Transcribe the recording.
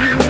you.